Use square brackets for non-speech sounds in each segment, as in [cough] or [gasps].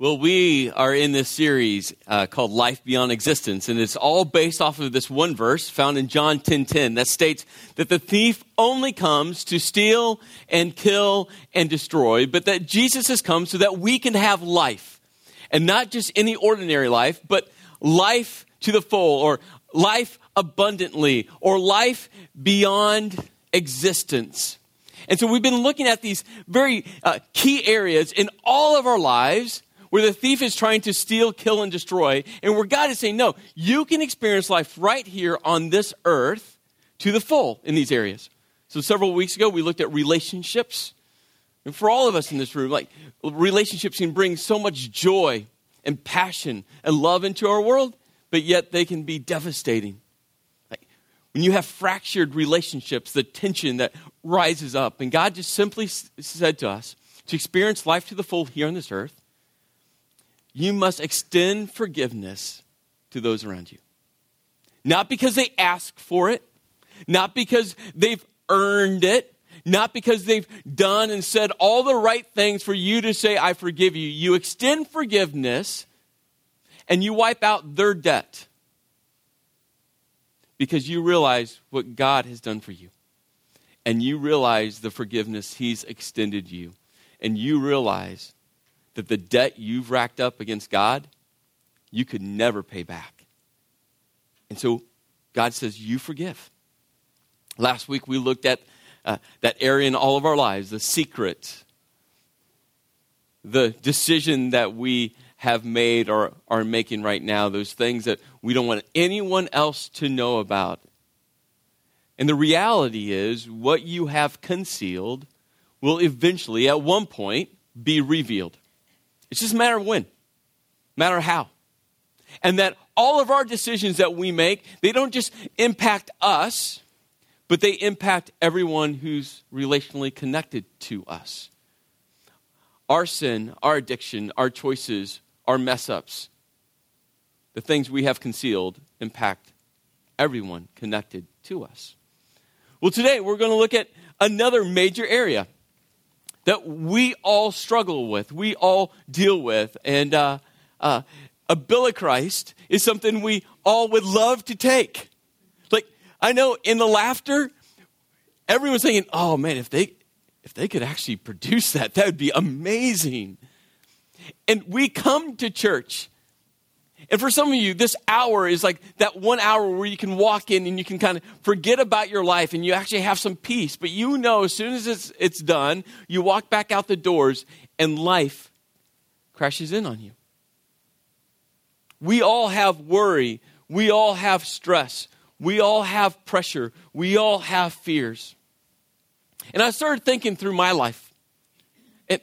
Well, we are in this series uh, called Life Beyond Existence, and it's all based off of this one verse found in John 10:10 10, 10, that states that the thief only comes to steal and kill and destroy, but that Jesus has come so that we can have life, and not just any ordinary life, but life to the full, or life abundantly, or life beyond existence. And so we've been looking at these very uh, key areas in all of our lives where the thief is trying to steal, kill, and destroy, and where God is saying, no, you can experience life right here on this earth to the full in these areas. So several weeks ago, we looked at relationships. And for all of us in this room, like relationships can bring so much joy and passion and love into our world, but yet they can be devastating. Like when you have fractured relationships, the tension that rises up. And God just simply said to us to experience life to the full here on this earth, you must extend forgiveness to those around you. Not because they ask for it, not because they've earned it, not because they've done and said all the right things for you to say, I forgive you. You extend forgiveness and you wipe out their debt because you realize what God has done for you. And you realize the forgiveness He's extended you. And you realize that the debt you've racked up against God, you could never pay back. And so God says, You forgive. Last week we looked at uh, that area in all of our lives, the secret, the decision that we have made or are making right now, those things that we don't want anyone else to know about. And the reality is, what you have concealed will eventually, at one point, be revealed. It's just a matter of when, matter of how. And that all of our decisions that we make, they don't just impact us, but they impact everyone who's relationally connected to us. Our sin, our addiction, our choices, our mess ups, the things we have concealed impact everyone connected to us. Well, today we're going to look at another major area that we all struggle with, we all deal with. And uh, uh, a bill of Christ is something we all would love to take. Like, I know in the laughter, everyone's thinking, oh man, if they, if they could actually produce that, that would be amazing. And we come to church and for some of you, this hour is like that one hour where you can walk in and you can kind of forget about your life and you actually have some peace. But you know, as soon as it's, it's done, you walk back out the doors and life crashes in on you. We all have worry. We all have stress. We all have pressure. We all have fears. And I started thinking through my life. And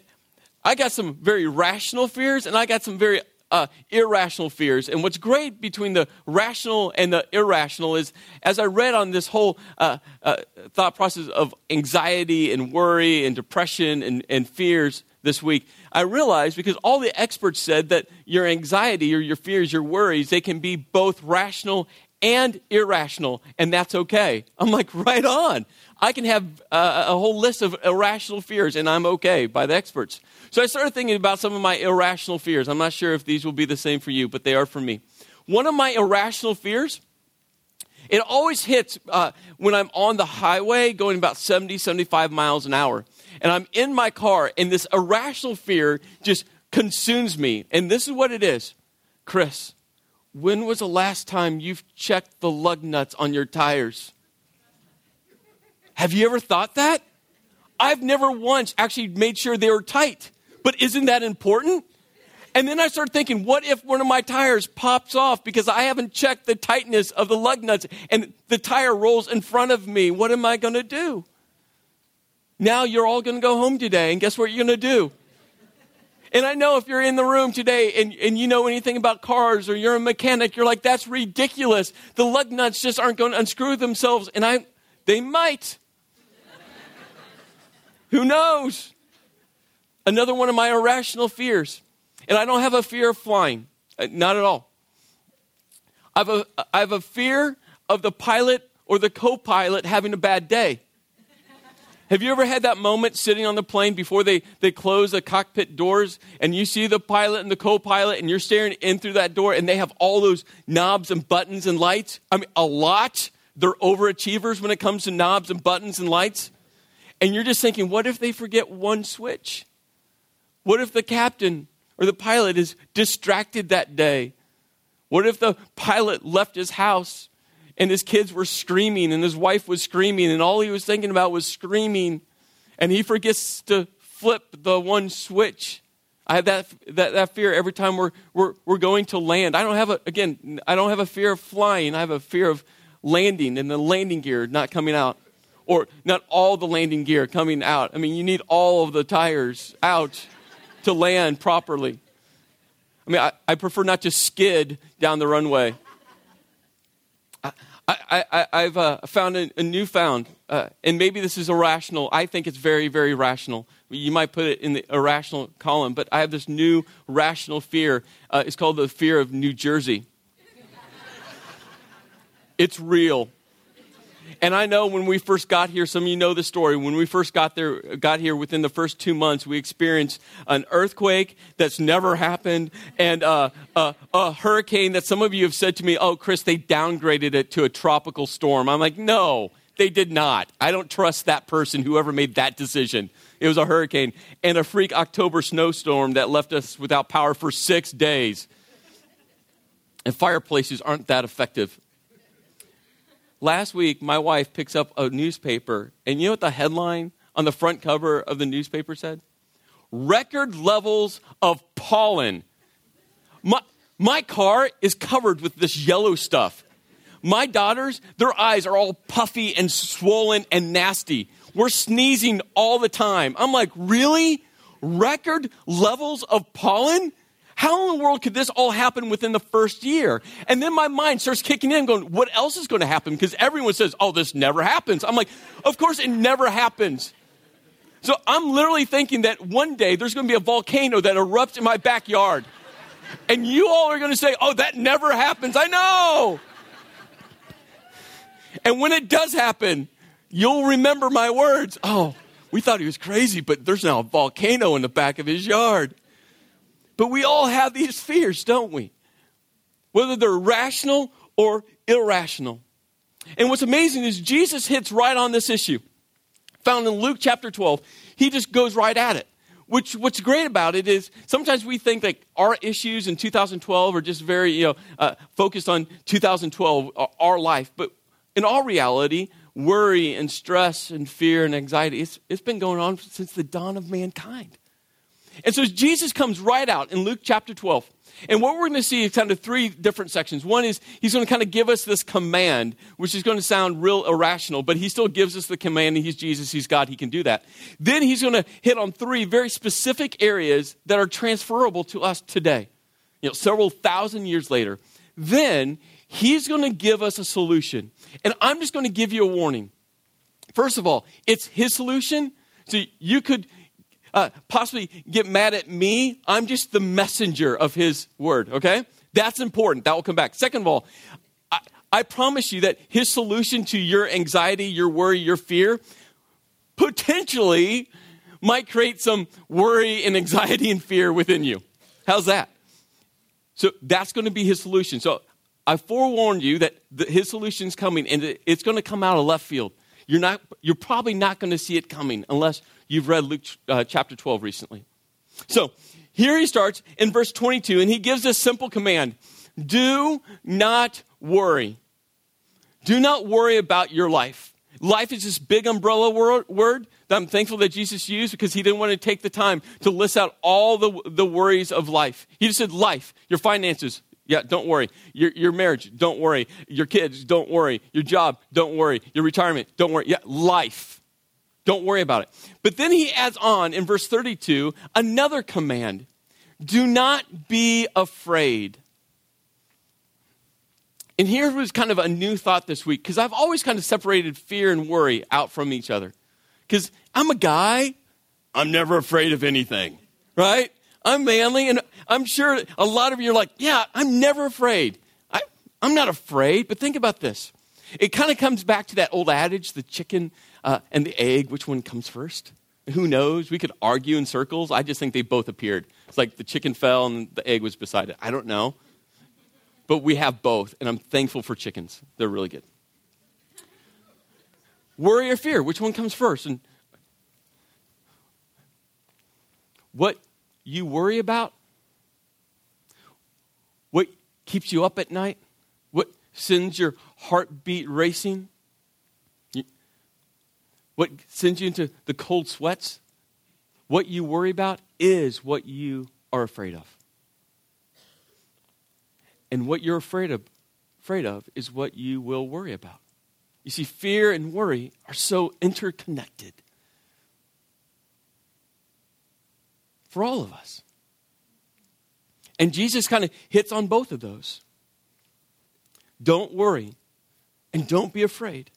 I got some very rational fears and I got some very uh, irrational fears. And what's great between the rational and the irrational is, as I read on this whole uh, uh, thought process of anxiety and worry and depression and, and fears this week, I realized because all the experts said that your anxiety or your fears, your worries, they can be both rational and irrational, and that's okay. I'm like, right on. I can have uh, a whole list of irrational fears, and I'm okay by the experts. So I started thinking about some of my irrational fears. I'm not sure if these will be the same for you, but they are for me. One of my irrational fears, it always hits uh, when I'm on the highway going about 70, 75 miles an hour. And I'm in my car, and this irrational fear just consumes me. And this is what it is Chris, when was the last time you've checked the lug nuts on your tires? Have you ever thought that? I've never once actually made sure they were tight. But isn't that important? And then I start thinking, what if one of my tires pops off because I haven't checked the tightness of the lug nuts and the tire rolls in front of me? What am I going to do? Now you're all going to go home today, and guess what you're going to do? And I know if you're in the room today and, and you know anything about cars or you're a mechanic, you're like, that's ridiculous. The lug nuts just aren't going to unscrew themselves. And I, they might. Who knows? Another one of my irrational fears. And I don't have a fear of flying, uh, not at all. I have a, I have a fear of the pilot or the co pilot having a bad day. Have you ever had that moment sitting on the plane before they, they close the cockpit doors and you see the pilot and the co pilot and you're staring in through that door and they have all those knobs and buttons and lights? I mean, a lot. They're overachievers when it comes to knobs and buttons and lights. And you're just thinking, what if they forget one switch? What if the captain or the pilot is distracted that day? What if the pilot left his house and his kids were screaming and his wife was screaming and all he was thinking about was screaming? And he forgets to flip the one switch. I have that, that, that fear every time we're, we're, we're going to land. I don't have a again i don't have a fear of flying. I have a fear of landing and the landing gear not coming out or not all the landing gear coming out i mean you need all of the tires out to land properly i mean i, I prefer not to skid down the runway I, have uh, found a, a newfound, uh, and maybe this is irrational. I think it's very, very rational. You might put it in the irrational column, but I have this new rational fear. Uh, it's called the fear of New Jersey. it's real. And I know when we first got here, some of you know the story. When we first got there, got here within the first two months, we experienced an earthquake that's never happened, and uh, a hurricane that some of you have said to me, "Oh, Chris, they downgraded it to a tropical storm." I'm like, no, they did not. I don't trust that person, whoever made that decision. It was a hurricane and a freak October snowstorm that left us without power for six days. And fireplaces aren't that effective last week, my wife picks up a newspaper, and you know what the headline on the front cover of the newspaper said? Record levels of pollen. My, my car is covered with this yellow stuff. My daughters, their eyes are all puffy and swollen and nasty. We're sneezing all the time. I'm like, really? Record levels of pollen? How in the world could this all happen within the first year? And then my mind starts kicking in, going, what else is going to happen? Because everyone says, oh, this never happens. I'm like, of course it never happens. So I'm literally thinking that one day there's going to be a volcano that erupts in my backyard. And you all are going to say, oh, that never happens. I know. And when it does happen, you'll remember my words. Oh, we thought he was crazy, but there's now a volcano in the back of his yard. But we all have these fears, don't we? Whether they're rational or irrational. And what's amazing is Jesus hits right on this issue. Found in Luke chapter 12, he just goes right at it. Which, what's great about it is sometimes we think that our issues in 2012 are just very, you know, uh, focused on 2012, uh, our life. But in all reality, worry and stress and fear and anxiety, it's, it's been going on since the dawn of mankind. And so Jesus comes right out in Luke chapter 12. And what we're going to see is kind of three different sections. One is he's going to kind of give us this command, which is going to sound real irrational, but he still gives us the command. He's Jesus, he's God, he can do that. Then he's going to hit on three very specific areas that are transferable to us today, you know, several thousand years later. Then he's going to give us a solution. And I'm just going to give you a warning. First of all, it's his solution. So you could uh, possibly get mad at me. I'm just the messenger of his word, okay? That's important. That will come back. Second of all, I, I promise you that his solution to your anxiety, your worry, your fear, potentially might create some worry and anxiety and fear within you. How's that? So that's going to be his solution. So I forewarned you that the, his solution is coming, and it's going to come out of left field. You're not. You're probably not going to see it coming unless you've read Luke uh, chapter 12 recently. So here he starts in verse 22, and he gives a simple command Do not worry. Do not worry about your life. Life is this big umbrella word that I'm thankful that Jesus used because he didn't want to take the time to list out all the, the worries of life. He just said, Life, your finances, yeah, don't worry. Your, your marriage, don't worry. Your kids, don't worry. Your job, don't worry. Your retirement, don't worry. Yeah, life. Don't worry about it. But then he adds on in verse 32 another command do not be afraid. And here was kind of a new thought this week because I've always kind of separated fear and worry out from each other. Because I'm a guy, I'm never afraid of anything, right? I'm manly, and I'm sure a lot of you are like, yeah, I'm never afraid. I, I'm not afraid, but think about this. It kind of comes back to that old adage the chicken uh, and the egg, which one comes first? Who knows? We could argue in circles. I just think they both appeared. It's like the chicken fell and the egg was beside it. I don't know. But we have both, and I'm thankful for chickens. They're really good. Worry or fear, which one comes first? And what you worry about, what keeps you up at night, what sends your heartbeat racing, what sends you into the cold sweats, what you worry about is what you are afraid of. And what you're afraid of, afraid of is what you will worry about. You see, fear and worry are so interconnected for all of us. And Jesus kind of hits on both of those. Don't worry and don't be afraid.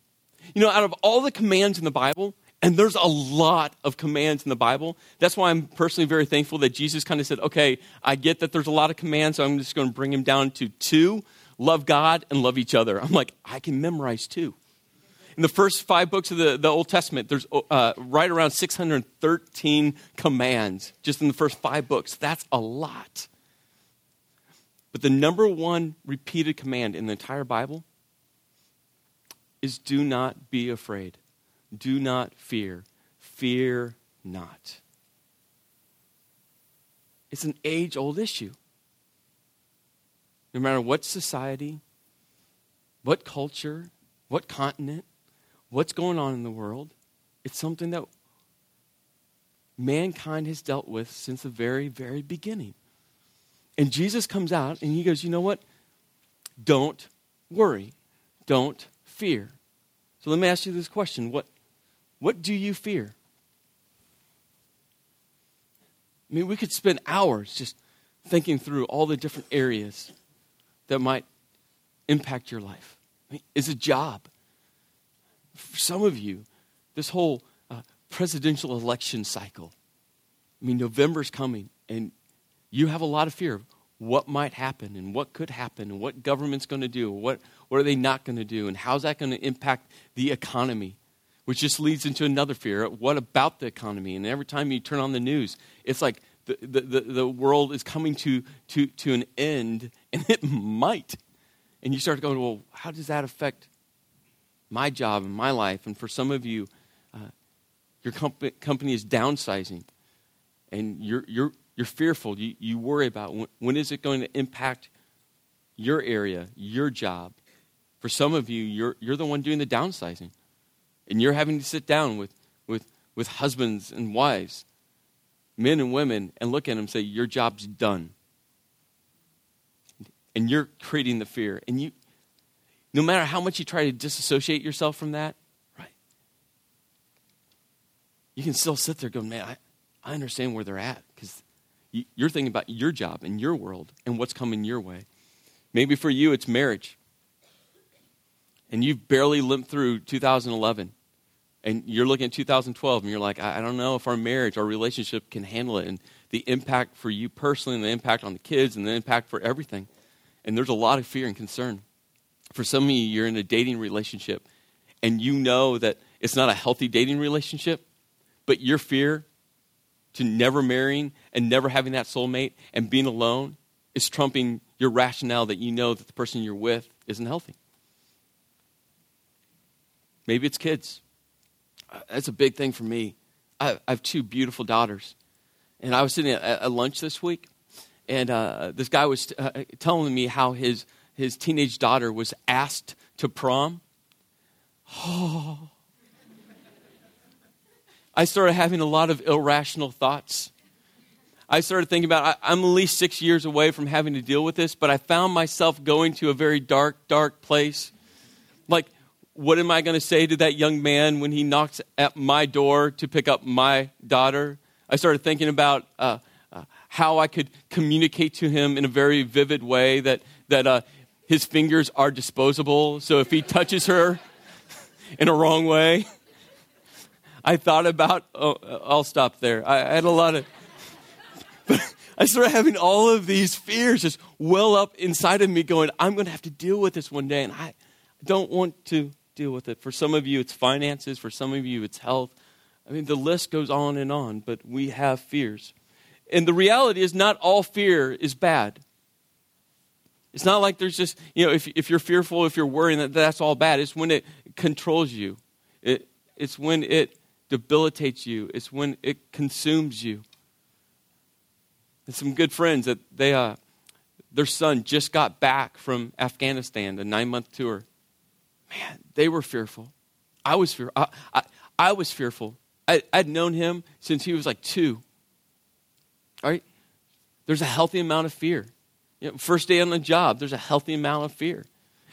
You know, out of all the commands in the Bible, and there's a lot of commands in the Bible. That's why I'm personally very thankful that Jesus kind of said, okay, I get that there's a lot of commands, so I'm just going to bring them down to two love God and love each other. I'm like, I can memorize two. In the first five books of the, the Old Testament, there's uh, right around 613 commands just in the first five books. That's a lot. But the number one repeated command in the entire Bible is do not be afraid. Do not fear. Fear not. It's an age old issue. No matter what society, what culture, what continent, what's going on in the world, it's something that mankind has dealt with since the very, very beginning. And Jesus comes out and he goes, You know what? Don't worry. Don't fear. So let me ask you this question What, what do you fear? I mean, we could spend hours just thinking through all the different areas that might impact your life. I mean, is a job. For some of you, this whole uh, presidential election cycle. I mean, November's coming, and you have a lot of fear of what might happen and what could happen and what government's going to do, what, what are they not going to do, and how's that going to impact the economy, which just leads into another fear. What about the economy? And every time you turn on the news, it's like the, the, the, the world is coming to, to, to an end, [laughs] and it might. And you start going, well, how does that affect my job and my life? And for some of you, uh, your comp- company is downsizing, and you're, you're, you're fearful. You, you worry about when, when is it going to impact your area, your job. For some of you, you're, you're the one doing the downsizing. And you're having to sit down with, with, with husbands and wives, men and women, and look at them and say, Your job's done. And you're creating the fear. And you, no matter how much you try to disassociate yourself from that, right? You can still sit there going, Man, I, I understand where they're at because you're thinking about your job and your world and what's coming your way. Maybe for you, it's marriage. And you've barely limped through 2011. And you're looking at 2012 and you're like, I, don't know if our marriage, our relationship can handle it. And the impact for you personally, and the impact on the kids, and the impact for everything. And there's a lot of fear and concern. For some of you, you're in a dating relationship and you know that it's not a healthy dating relationship, but your fear to never marrying and never having that soulmate and being alone is trumping your rationale that you know that the person you're with isn't healthy. Maybe it's kids. Uh, that's a big thing for me. I, have two beautiful daughters. And I was sitting at, lunch this week, and uh, this guy was uh, telling me how his, his teenage daughter was asked to prom. Oh. I started having a lot of irrational thoughts. I started thinking about I, am at least six years away from having to deal with this, but I found myself going to a very dark, dark place. Like, what am I going to say to that young man when he knocks at my door to pick up my daughter? I started thinking about uh, uh, how I could communicate to him in a very vivid way that, that uh, his fingers are disposable. So if he touches her [laughs] in a wrong way, I thought about, oh, I'll stop there. I, I had a lot of, [laughs] I started having all of these fears just well up inside of me going, I'm going to have to deal with this one day. And I, don't want to deal with it. For some of you, it's finances. For some of you, it's health. I mean, the list goes on and on, but we have fears. And the reality is, not all fear is bad. It's not like there's just, you know, if, if you're fearful, if you're worrying, that that's all bad. It's when it controls you, it, it's when it debilitates you, it's when it consumes you. And some good friends that they, uh, their son just got back from Afghanistan, a nine month tour. Man, they were fearful. I was fearful. I, I, I was fearful. I, I'd known him since he was like two. All right? There's a healthy amount of fear. You know, first day on the job, there's a healthy amount of fear.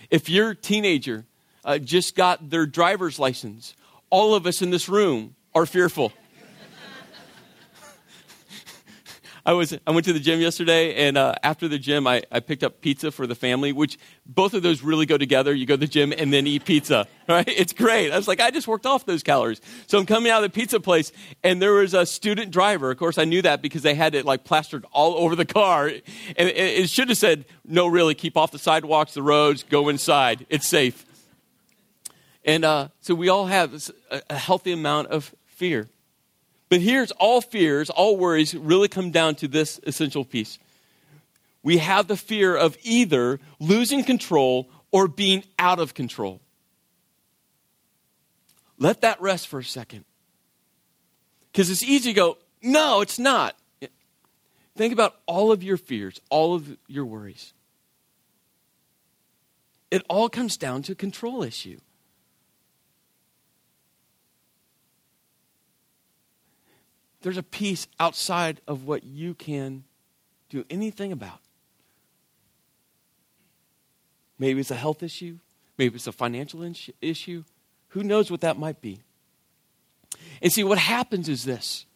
If your teenager uh, just got their driver's license, all of us in this room are fearful. I was I went to the gym yesterday, and uh, after the gym, I, I picked up pizza for the family. Which both of those really go together. You go to the gym and then eat pizza, [laughs] right? It's great. I was like, I just worked off those calories. So I'm coming out of the pizza place, and there was a student driver. Of course, I knew that because they had it like plastered all over the car, and it, it should have said, "No, really, keep off the sidewalks, the roads, go inside. It's safe." And uh, so we all have a healthy amount of fear. But here's all fears, all worries really come down to this essential piece. We have the fear of either losing control or being out of control. Let that rest for a second. Because it's easy to go, no, it's not. Think about all of your fears, all of your worries. It all comes down to a control issue. There's a piece outside of what you can do anything about. Maybe it's a health issue, maybe it's a financial issue. Who knows what that might be? And see, what happens is this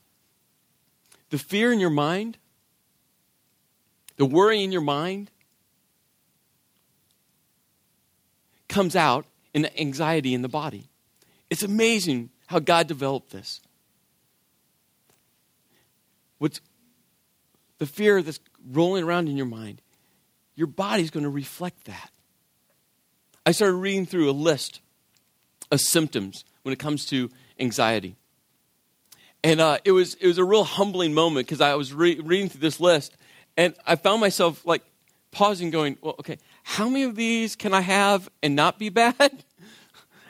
the fear in your mind, the worry in your mind, comes out in the anxiety in the body. It's amazing how God developed this. What's the fear that's rolling around in your mind? Your body's going to reflect that. I started reading through a list of symptoms when it comes to anxiety. And uh, it, was, it was a real humbling moment because I was re- reading through this list and I found myself like pausing, going, well, okay, how many of these can I have and not be bad? [laughs]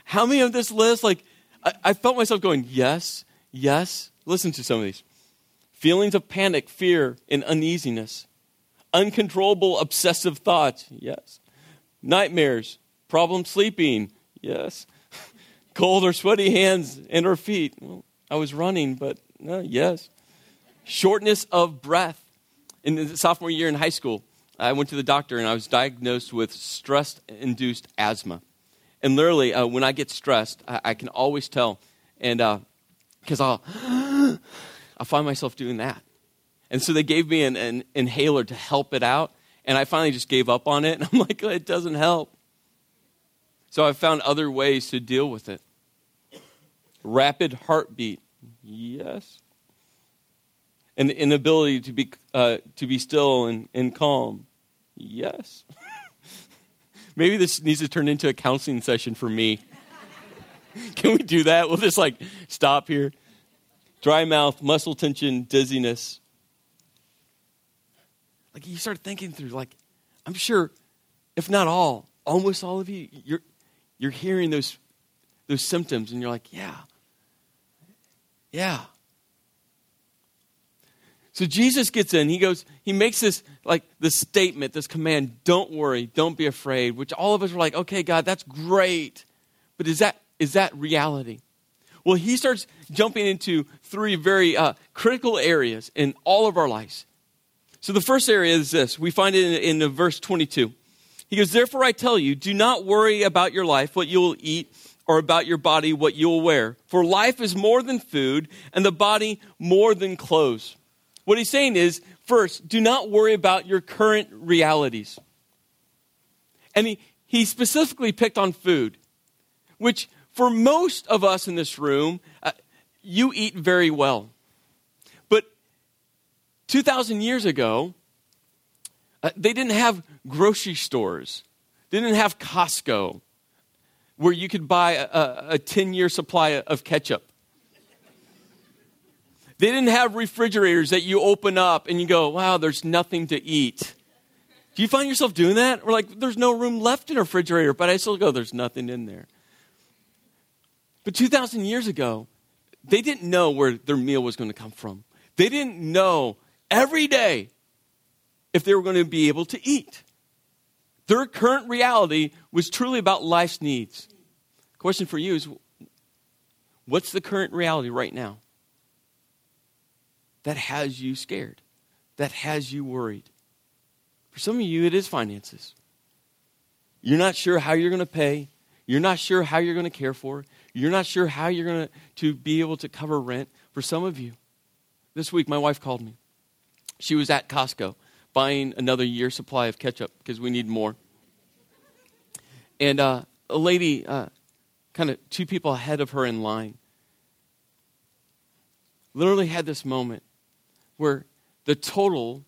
how many of this list? Like, I, I felt myself going, yes, yes. Listen to some of these feelings of panic, fear, and uneasiness, uncontrollable obsessive thoughts, yes, nightmares, problem sleeping, yes, [laughs] cold or sweaty hands and or feet. Well, I was running, but yes, shortness of breath. In the sophomore year in high school, I went to the doctor and I was diagnosed with stress induced asthma. And literally, uh, when I get stressed, I, I, can always tell. And because uh, I'll [gasps] I find myself doing that. And so they gave me an, an, inhaler to help it out. And I finally just gave up on it. And [laughs] I'm like, it doesn't help. So I found other ways to deal with it. Rapid heartbeat. Yes. And the inability to be, uh, to be still and, and calm. Yes. [laughs] Maybe this needs to turn into a counseling session for me. [laughs] Can we do that? We'll just like stop here dry mouth, muscle tension, dizziness. Like you start thinking through, like, I'm sure, if not all, almost all of you, you're, you're hearing those, those symptoms and you're like, yeah, yeah. So Jesus gets in, he goes, he makes this like this statement, this command, don't worry, don't be afraid, which all of us were like, okay, God, that's great. But is that is that reality? Well, he starts jumping into three very uh, critical areas in all of our lives. So the first area is this. We find it in, in verse 22. He goes, Therefore I tell you, do not worry about your life, what you will eat, or about your body, what you will wear. For life is more than food, and the body more than clothes. What he's saying is, first, do not worry about your current realities. And he, he specifically picked on food, which for most of us in this room, uh, you eat very well. But 2,000 years ago, uh, they didn't have grocery stores, they didn't have Costco. where you could buy a 10 year supply of ketchup. They didn't have refrigerators that you open up and you go, wow, there's nothing to eat. Do you find yourself doing that? Or like, there's no room left in a refrigerator, but I still go, there's nothing in there. But 2,000 years ago, they didn't know where their meal was going to come from. They didn't know every day if they were going to be able to eat. Their current reality was truly about life's needs. Question for you is what's the current reality right now that has you scared, that has you worried? For some of you, it is finances. You're not sure how you're going to pay. You're not sure how you're going to care for. You're not sure how you're going to, be able to cover rent. For some of you, this week my wife called me. She was at Costco buying another year supply of ketchup because we need more. And uh, a lady, uh, kind of two people ahead of her in line, literally had this moment where the total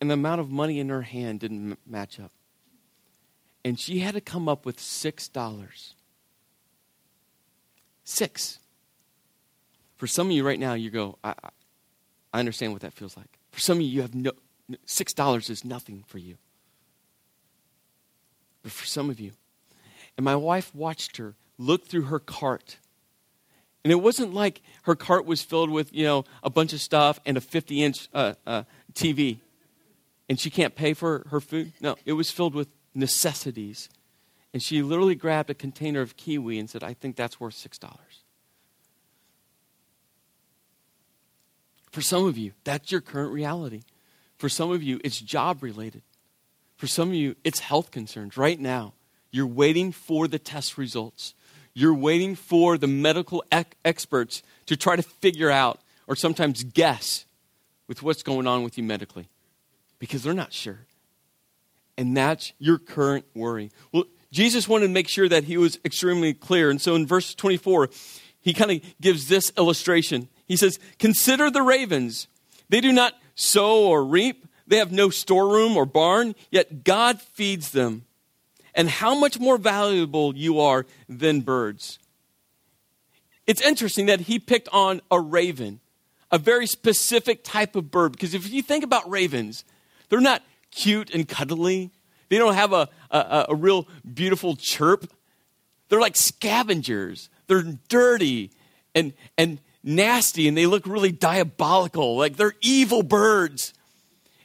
and the amount of money in her hand didn't m- match up. And she had to come up with $6. Six. For some of you right now, you go, I, I understand what that feels like. For some of you, you have no, $6 is nothing for you. But for some of you, and my wife watched her look through her cart. And it wasn't like her cart was filled with, you know, a bunch of stuff and a 50 inch uh, uh, TV and she can't pay for her food. No, it was filled with necessities. And she literally grabbed a container of kiwi and said, I think that's worth $6. For some of you, that's your current reality. For some of you, it's job related. For some of you, it's health concerns. Right now, you're waiting for the test results. You're waiting for the medical ec- experts to try to figure out or sometimes guess with what's going on with you medically because they're not sure. And that's your current worry. Well, Jesus wanted to make sure that he was extremely clear. And so in verse 24, he kind of gives this illustration. He says, Consider the ravens. They do not sow or reap, they have no storeroom or barn, yet God feeds them. And how much more valuable you are than birds. It's interesting that he picked on a raven, a very specific type of bird, because if you think about ravens, they're not cute and cuddly. They don't have a, a, a real beautiful chirp. They're like scavengers. They're dirty and, and nasty, and they look really diabolical. Like they're evil birds.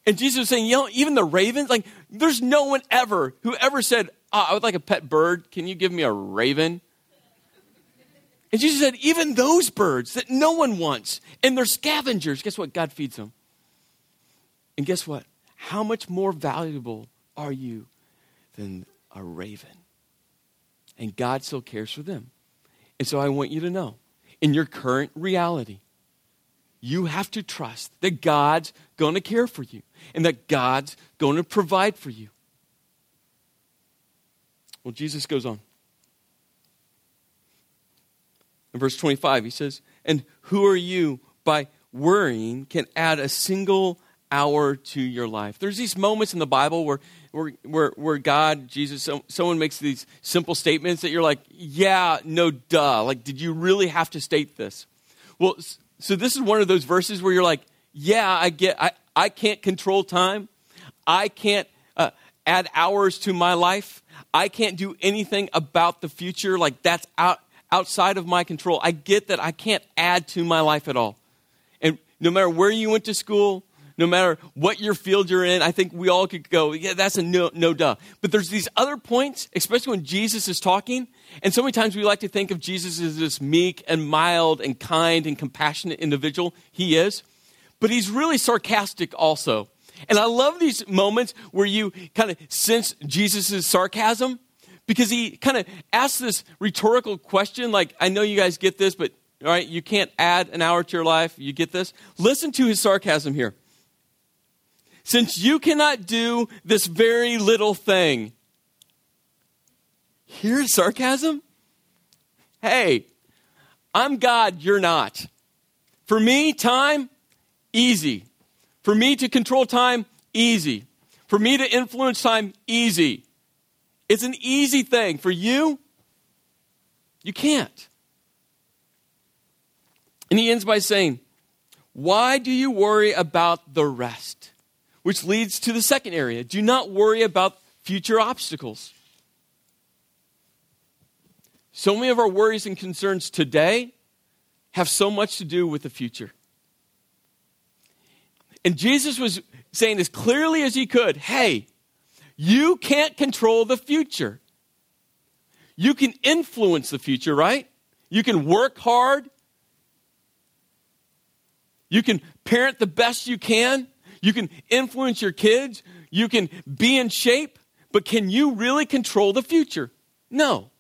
And Jesus was saying, you know, even the ravens, like there's no one ever who ever said, oh, I would like a pet bird. Can you give me a raven? And Jesus said, even those birds that no one wants, and they're scavengers, guess what? God feeds them. And guess what? How much more valuable are you than a raven? And God still cares for them. And so I want you to know in your current reality, you have to trust that God's going to care for you and that God's going to provide for you. Well, Jesus goes on. In verse 25, he says, And who are you by worrying can add a single hour to your life. There's these moments in the Bible where, where, where, where God, Jesus, someone makes these simple statements that you're like, yeah, no, duh. Like, did you really have to state this? Well, so this is one of those verses where you're like, yeah, I get, I, I can't control time. I can't uh, add hours to my life. I can't do anything about the future. Like, that's out, outside of my control. I get that I can't add to my life at all. And no matter where you went to school, no matter what your field you're in, I think we all could go, yeah, that's a no, no duh. But there's these other points, especially when Jesus is talking, and so many times we like to think of Jesus as this meek and mild and kind and compassionate individual. He is. But he's really sarcastic also. And I love these moments where you kind of sense Jesus' sarcasm because he kind of asks this rhetorical question like, I know you guys get this, but all right, you can't add an hour to your life. You get this? Listen to his sarcasm here. Since you cannot do this very little thing. Here's sarcasm? Hey, I'm God, you're not. For me, time, easy. For me to control time, easy. For me to influence time, easy. It's an easy thing. For you, You can't. And he ends by saying, Why do you worry about the rest? Which leads to the second area. Do not worry about future obstacles. So many of our worries and concerns today have so much to do with the future. And Jesus was saying as clearly as he could hey, you can't control the future. You can influence the future, right? You can work hard. You can parent the best you can. You can influence your kids. You can be in shape. But can you really control the future? No.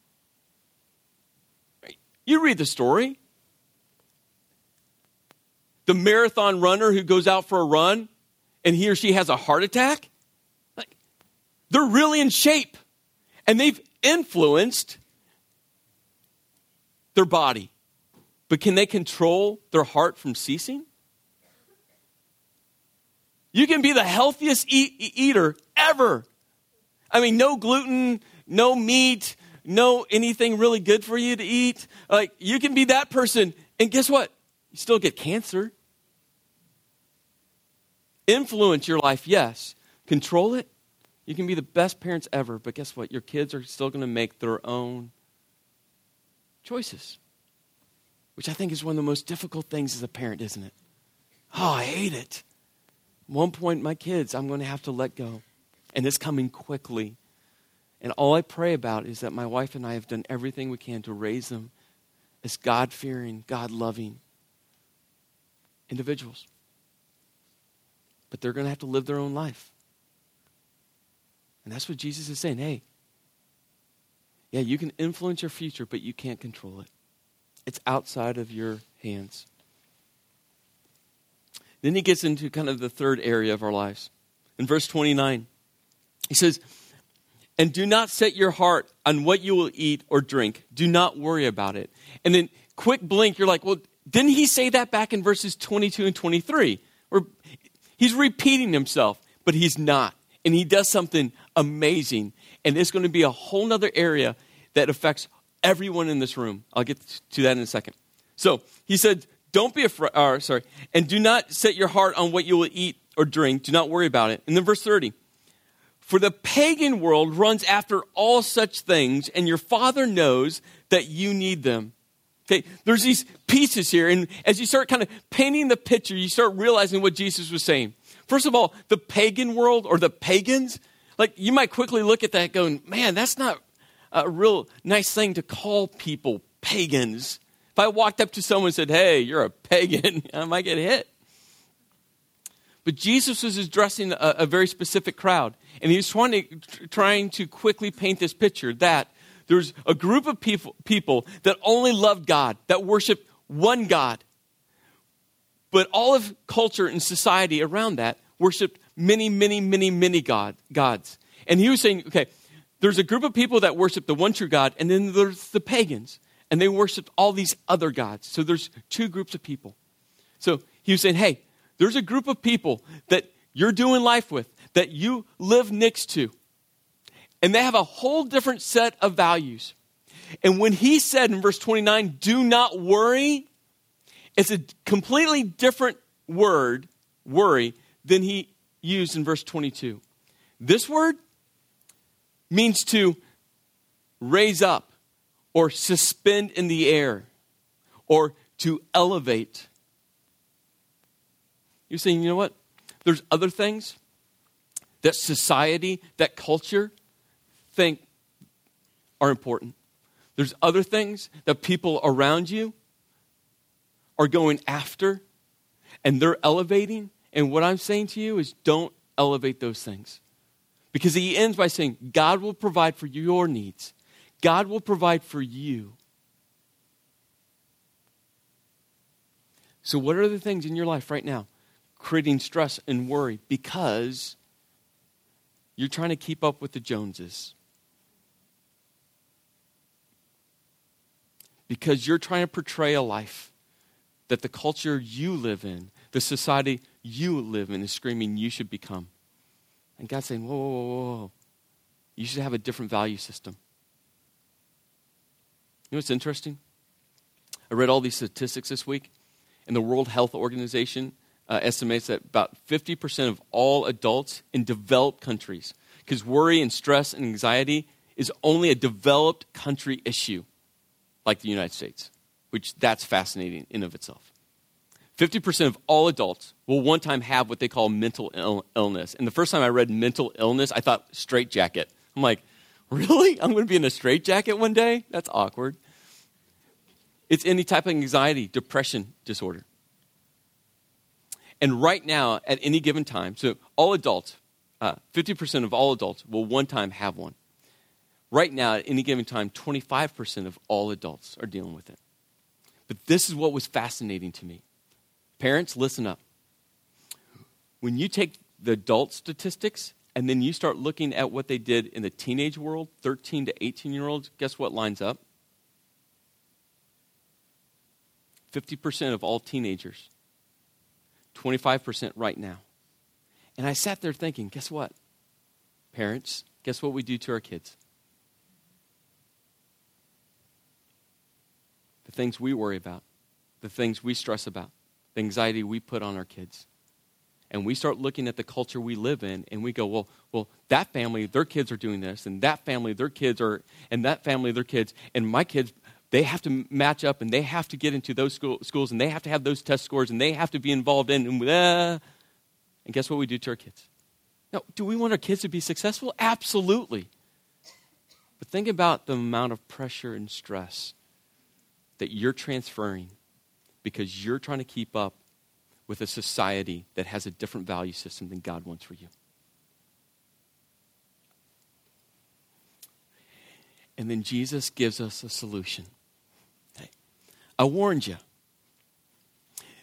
You read the story. The marathon runner who goes out for a run and he or she has a heart attack. Like, they're really in shape and they've influenced their body. But can they control their heart from ceasing? You can be the healthiest eat, eater ever. I mean, no gluten, no meat, no anything really good for you to eat. Like, you can be that person, and guess what? You still get cancer. Influence your life, yes. Control it. You can be the best parents ever, but guess what? Your kids are still going to make their own choices, which I think is one of the most difficult things as a parent, isn't it? Oh, I hate it. One point, my kids, I'm going to have to let go, and it's coming quickly. And all I pray about is that my wife and I have done everything we can to raise them as God fearing, God loving individuals. But they're going to have to live their own life. And that's what Jesus is saying. Hey, yeah, you can influence your future, but you can't control it. It's outside of your hands. Then he gets into kind of the third area of our lives. In verse 29, he says, And do not set your heart on what you will eat or drink. Do not worry about it. And then, quick blink, you're like, Well, didn't he say that back in verses 22 and 23? Or he's repeating himself, but he's not. And he does something amazing. And it's going to be a whole other area that affects everyone in this room. I'll get to that in a second. So he said, Don't be afraid, or, uh, sorry, and do not set your heart on what you will eat or drink. Do not worry about it. And then verse 30. For the pagan world runs after all such things, and your Father knows that you need them. Okay, there's these pieces here, and as you start kind of painting the picture, you start realizing what Jesus was saying. First of all, the pagan world or the pagans, like you might quickly look at that going, man, that's not a real nice thing to call people pagans. If I walked up to someone and said, hey, you're a pagan, [laughs] I might get hit. But Jesus was addressing a, a very specific crowd, and he was trying to, trying to quickly paint this picture that there's a group of people, people that only loved God, that worshiped one God. But all of culture and society around that worshiped many, many, many, many God, gods. And he was saying, okay, there's a group of people that worship the one true God, and then there's the pagans, and they worshiped all these other gods. So there's two groups of people. So he was saying, hey, there's a group of people that you're doing life with, that you live next to, and they have a whole different set of values. And when he said in verse 29, do not worry, it's a completely different word, worry, than he used in verse 22. This word means to raise up or suspend in the air or to elevate. You're saying, you know what? There's other things that society, that culture, think are important. There's other things that people around you are going after and they're elevating. And what I'm saying to you is don't elevate those things. Because he ends by saying, God will provide for your needs, God will provide for you. So, what are the things in your life right now creating stress and worry because you're trying to keep up with the Joneses? because you're trying to portray a life that the culture you live in, the society you live in, is screaming you should become. And God's saying, whoa, whoa, whoa, whoa. You should have a different value system. You know what's interesting? I read all these statistics this week, and the World Health Organization uh, estimates that about 50% of all adults in developed countries, because worry and stress and anxiety is only a developed country issue, like the United States, which that's fascinating in of itself. 50% of all adults will one time have what they call mental Ill- illness. And the first time I read mental illness, I thought straitjacket. I'm like, [laughs] really? I'm going to be in a straitjacket one day? That's awkward. It's any type of anxiety, depression disorder. And right now, at any given time, so all adults, uh, 50% of all adults will one time have one. Right now, at any given time, 25% of all adults are dealing with it. But this is what was fascinating to me. Parents, listen up. When you take the adult statistics and then you start looking at what they did in the teenage world, 13 to 18 year olds, guess what lines up? 50% of all teenagers, 25% right now. And I sat there thinking, guess what? Parents, guess what we do to our kids? The things we worry about, the things we stress about, the anxiety we put on our kids. And we start looking at the culture we live in and we go, well, well, that family, their kids are doing this, and that family, their kids are, and that family, their kids, and my kids, they have to match up and they have to get into those school, schools and they have to have those test scores and they have to be involved in and, uh, and guess what we do to our kids? Now do we want our kids to be successful? Absolutely. But think about the amount of pressure and stress that you're transferring because you're trying to keep up with a society that has a different value system than god wants for you and then jesus gives us a solution I warned you.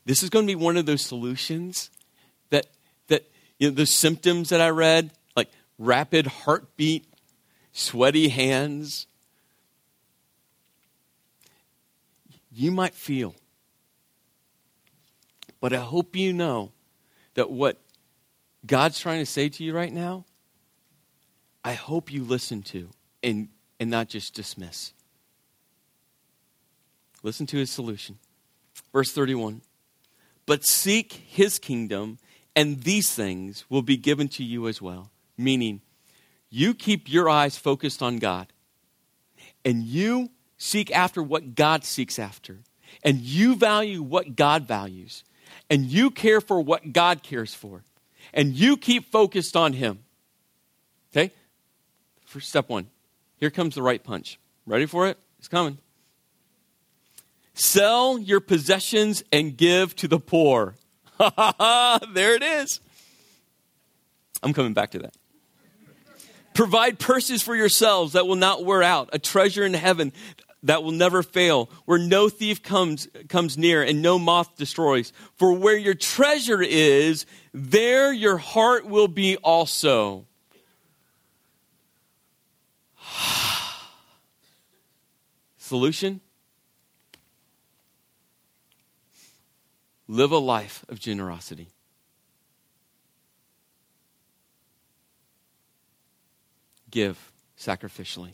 This is going to be one of those solutions that, that you know, the symptoms that I read, like rapid heartbeat, sweaty hands, you might feel. But I hope you know that what God's trying to say to you right now, I hope you listen to and, and not just dismiss. Listen to his solution. Verse 31 But seek his kingdom, and these things will be given to you as well. Meaning, you keep your eyes focused on God, and you seek after what God seeks after, and you value what God values, and you care for what God cares for, and you keep focused on Him. Okay? First step one. Here comes the right punch. Ready for it? It's coming. Sell your possessions and give to the poor. [laughs] there it is. I'm coming back to that. Provide purses for yourselves that will not wear out, a treasure in heaven that will never fail, where no thief comes, comes near and no moth destroys. For where your treasure is, there your heart will be also. [sighs] Solution? Live a life of generosity. Give sacrificially.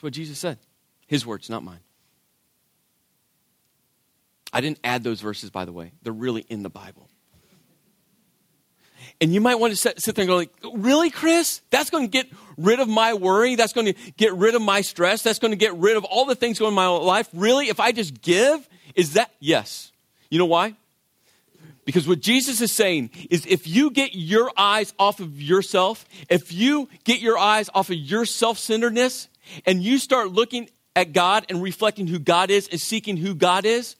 That's what Jesus said. His words, not mine. I didn't add those verses, by the way. They're really in the Bible. And you might want to sit, there and go, like, really, Chris? That's going to get rid of my worry. That's going to get rid of my stress. That's going to get rid of all the things going in my life. Really? If I just give? Is that? Yes. You know why? Because what Jesus is saying is if you get your eyes off of yourself, if you get your eyes off of your self centeredness, and you start looking at God and reflecting who God is and seeking who God is,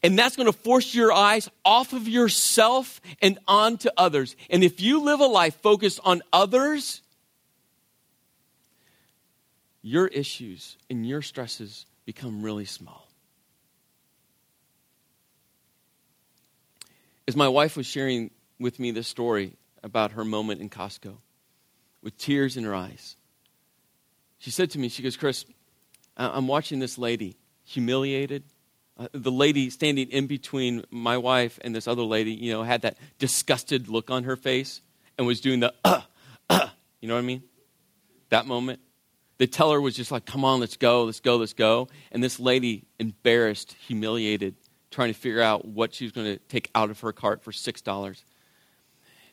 and that's going to force your eyes off of yourself and onto others. And if you live a life focused on others, your issues and your stresses become really small. As my wife was sharing with me this story about her moment in Costco with tears in her eyes, she said to me, She goes, Chris, I'm watching this lady humiliated. Uh, the lady standing in between my wife and this other lady, you know, had that disgusted look on her face and was doing the, uh, uh, you know what I mean? That moment. the teller was just like, come on, let's go, let's go, let's go. And this lady, embarrassed, humiliated, trying to figure out what she was going to take out of her cart for $6.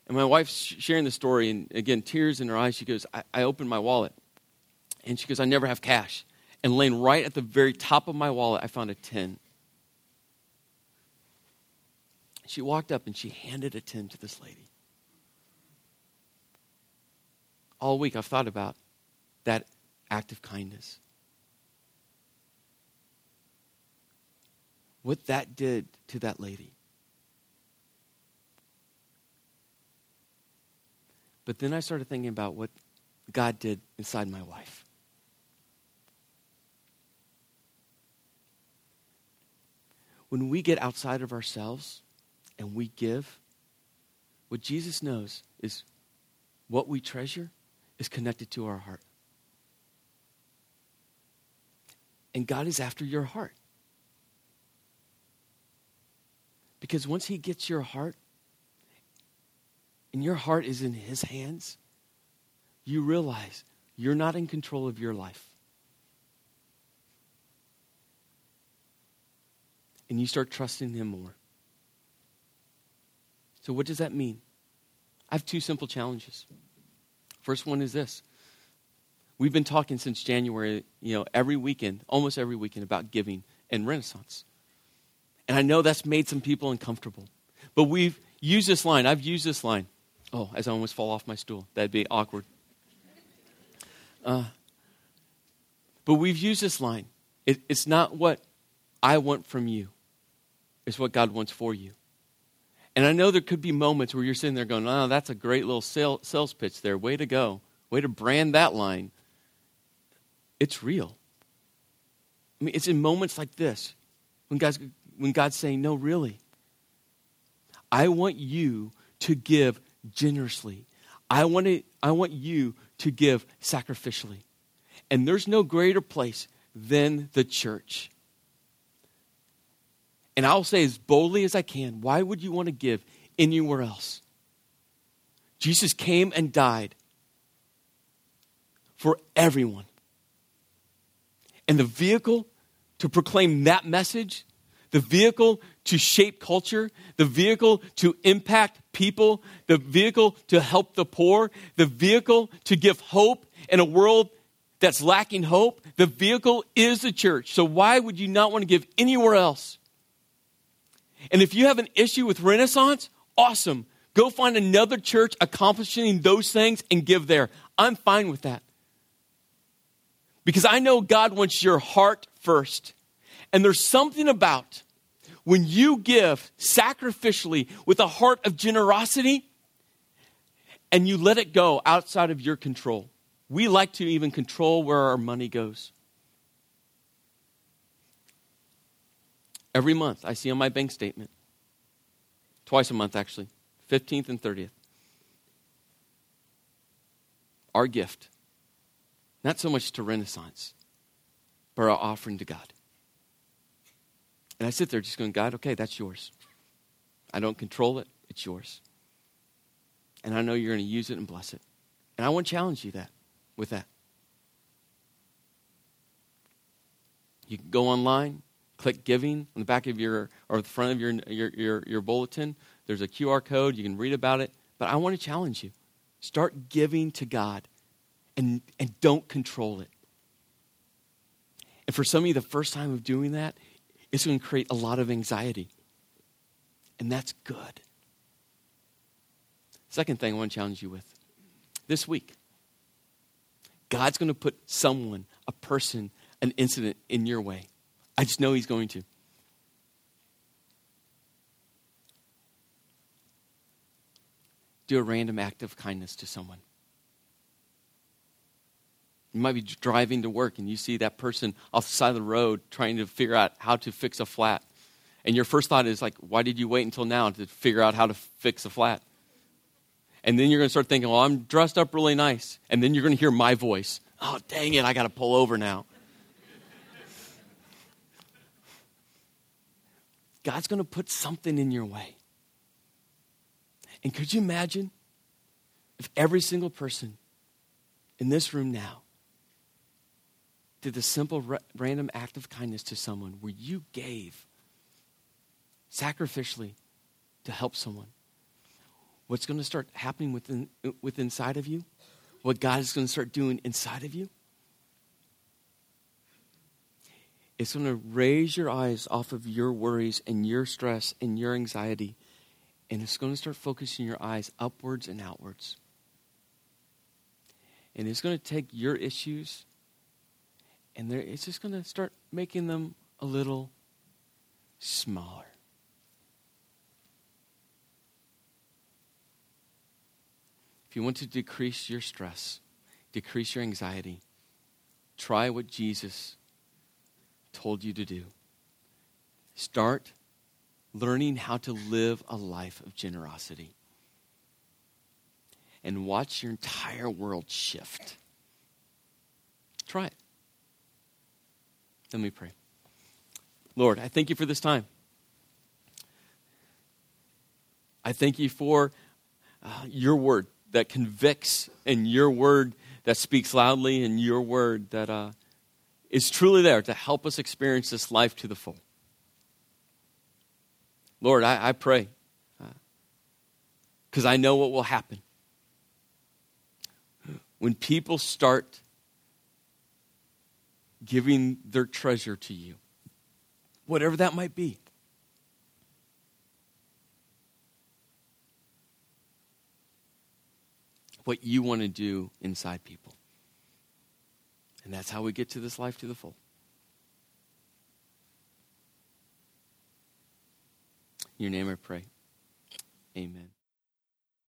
And my wife's sharing the story, and again, tears in her eyes. She goes, I, I opened my wallet. And she goes, I never have cash. And laying right at the very top of my wallet, I found a 10. She walked up and she handed a 10 to this lady. All week I've thought about that act of kindness. What that did to that lady. But then I started thinking about what God did inside my wife. When we get outside of ourselves and we give, what Jesus knows is what we treasure is connected to our heart. And God is after your heart. Because once He gets your heart, and your heart is in His hands, you realize you're not in control of your life. And you start trusting Him more. So, what does that mean? I have two simple challenges. First one is this We've been talking since January, you know, every weekend, almost every weekend, about giving and Renaissance. And I know that's made some people uncomfortable. But we've used this line. I've used this line. Oh, as I almost fall off my stool. That'd be awkward. Uh, but we've used this line. It, it's not what I want from you, it's what God wants for you. And I know there could be moments where you're sitting there going, oh, that's a great little sales pitch there. Way to go. Way to brand that line it's real. I mean, it's in moments like this when God's, when God's saying, No, really. I want you to give generously. I want, to, I want you to give sacrificially. And there's no greater place than the church. And I'll say as boldly as I can why would you want to give anywhere else? Jesus came and died for everyone. And the vehicle to proclaim that message, the vehicle to shape culture, the vehicle to impact people, the vehicle to help the poor, the vehicle to give hope in a world that's lacking hope, the vehicle is the church. So why would you not want to give anywhere else? And if you have an issue with Renaissance, awesome. Go find another church accomplishing those things and give there. I'm fine with that. Because I know God wants your heart first. And there's something about when you give sacrificially with a heart of generosity and you let it go outside of your control. We like to even control where our money goes. Every month, I see on my bank statement, twice a month actually, 15th and 30th, our gift not so much to Renaissance, but our offering to God. And I sit there just going, God, okay, that's yours. I don't control it, it's yours. And I know you're going to use it and bless it. And I want to challenge you that with that. You can go online, click giving on the back of your or the front of your, your, your, your bulletin. There's a QR code. You can read about it. But I want to challenge you. Start giving to God and, and don't control it. And for some of you, the first time of doing that, it's going to create a lot of anxiety. And that's good. Second thing I want to challenge you with this week God's going to put someone, a person, an incident in your way. I just know He's going to. Do a random act of kindness to someone. You might be driving to work and you see that person off the side of the road trying to figure out how to fix a flat. And your first thought is like, why did you wait until now to figure out how to fix a flat? And then you're going to start thinking, well, I'm dressed up really nice. And then you're going to hear my voice. Oh, dang it, I got to pull over now. God's going to put something in your way. And could you imagine if every single person in this room now did the simple ra- random act of kindness to someone where you gave sacrificially to help someone, what's going to start happening within, within inside of you? What God is going to start doing inside of you? It's going to raise your eyes off of your worries and your stress and your anxiety, and it's going to start focusing your eyes upwards and outwards. And it's going to take your issues and it's just going to start making them a little smaller. If you want to decrease your stress, decrease your anxiety, try what Jesus told you to do. Start learning how to live a life of generosity. And watch your entire world shift. Try it. Let me pray. Lord, I thank you for this time. I thank you for uh, your word that convicts and your word that speaks loudly and your word that uh, is truly there to help us experience this life to the full. Lord, I, I pray because uh, I know what will happen. When people start giving their treasure to you, whatever that might be. What you want to do inside people. And that's how we get to this life to the full. In your name I pray. Amen.